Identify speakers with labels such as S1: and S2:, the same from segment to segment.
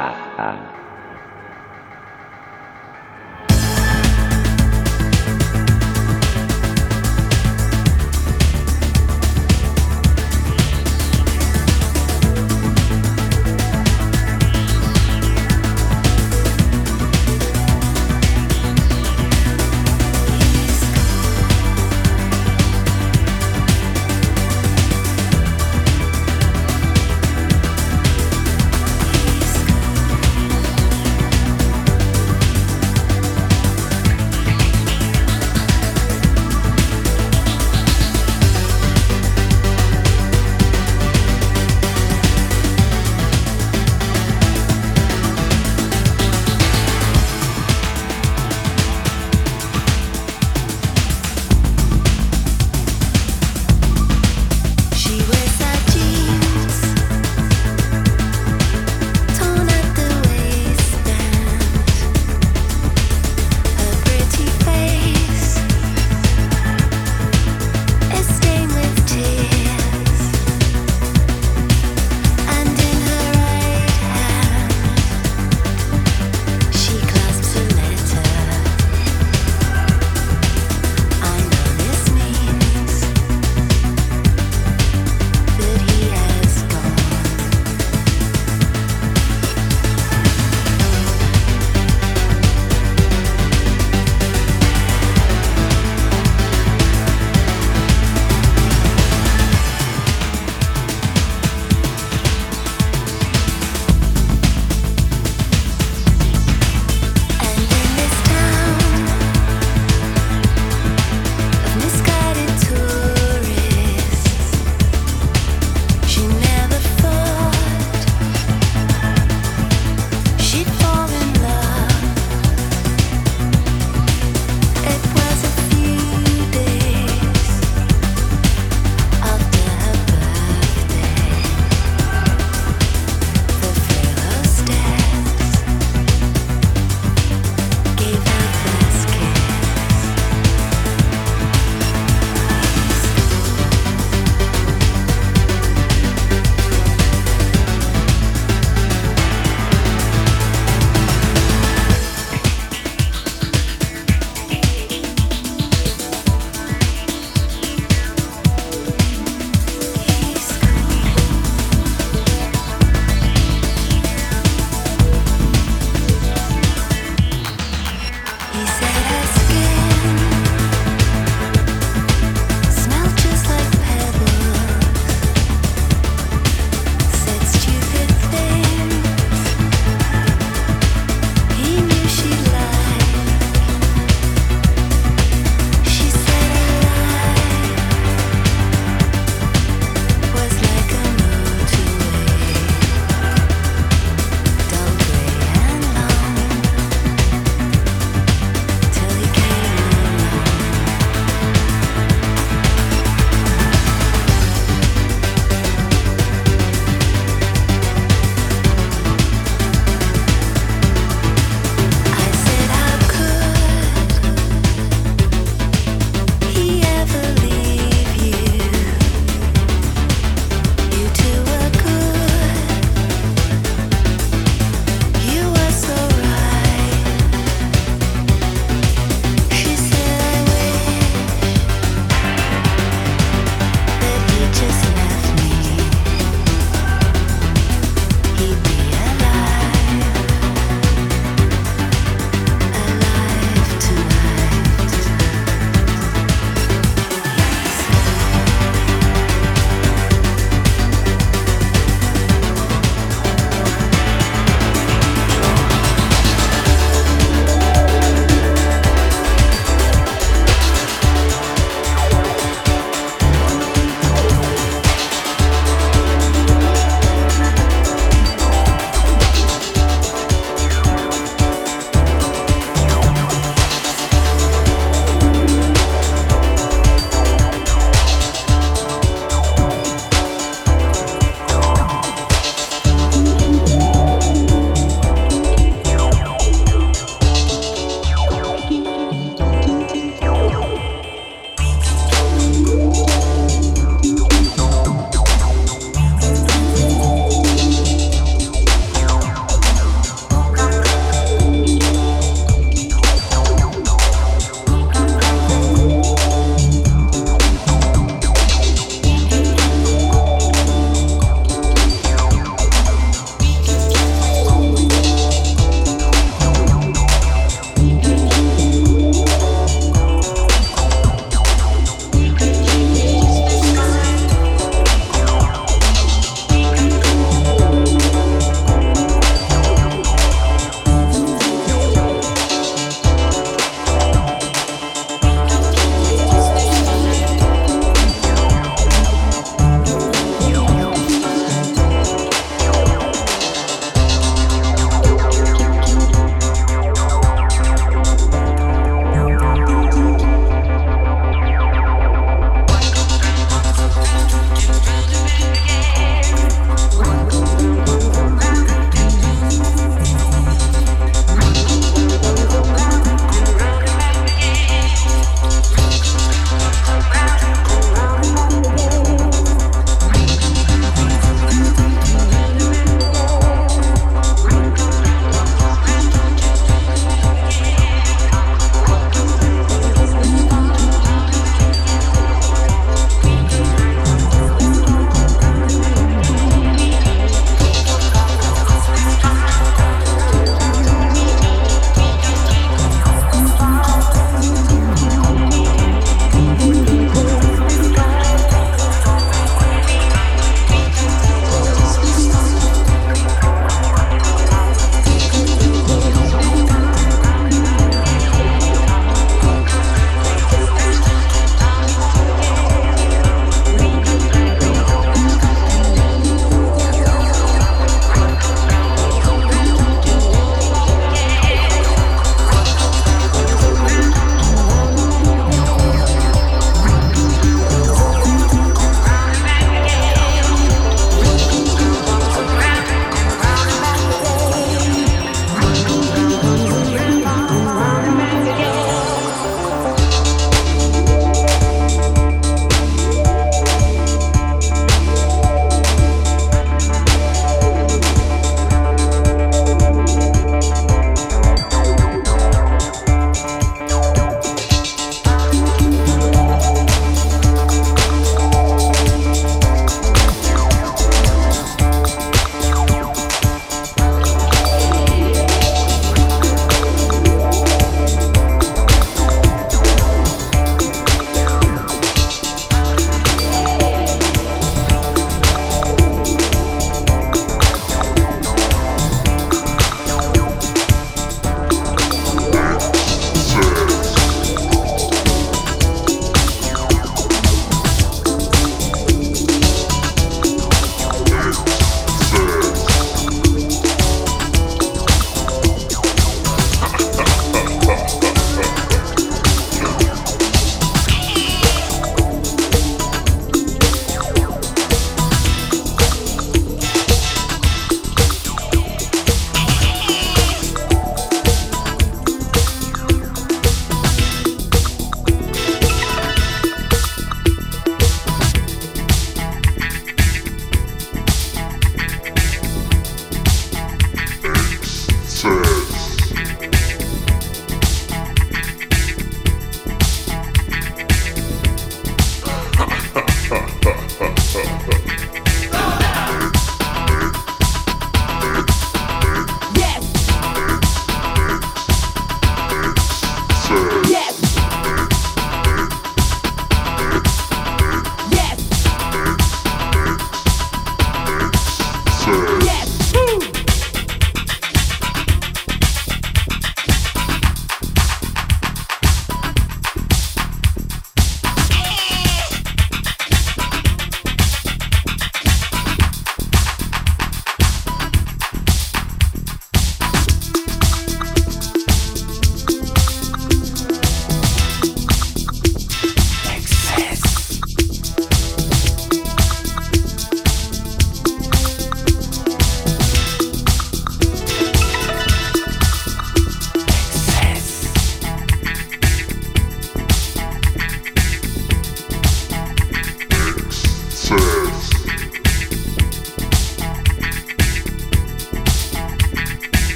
S1: ah, ah.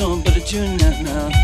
S2: Kill them.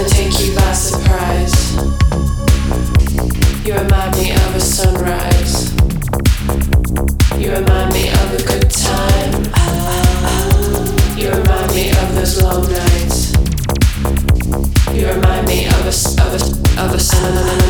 S3: gonna take you by surprise. You remind me of a sunrise. You remind me of a good time. You remind me of those long nights. You remind me of a of a of a summer.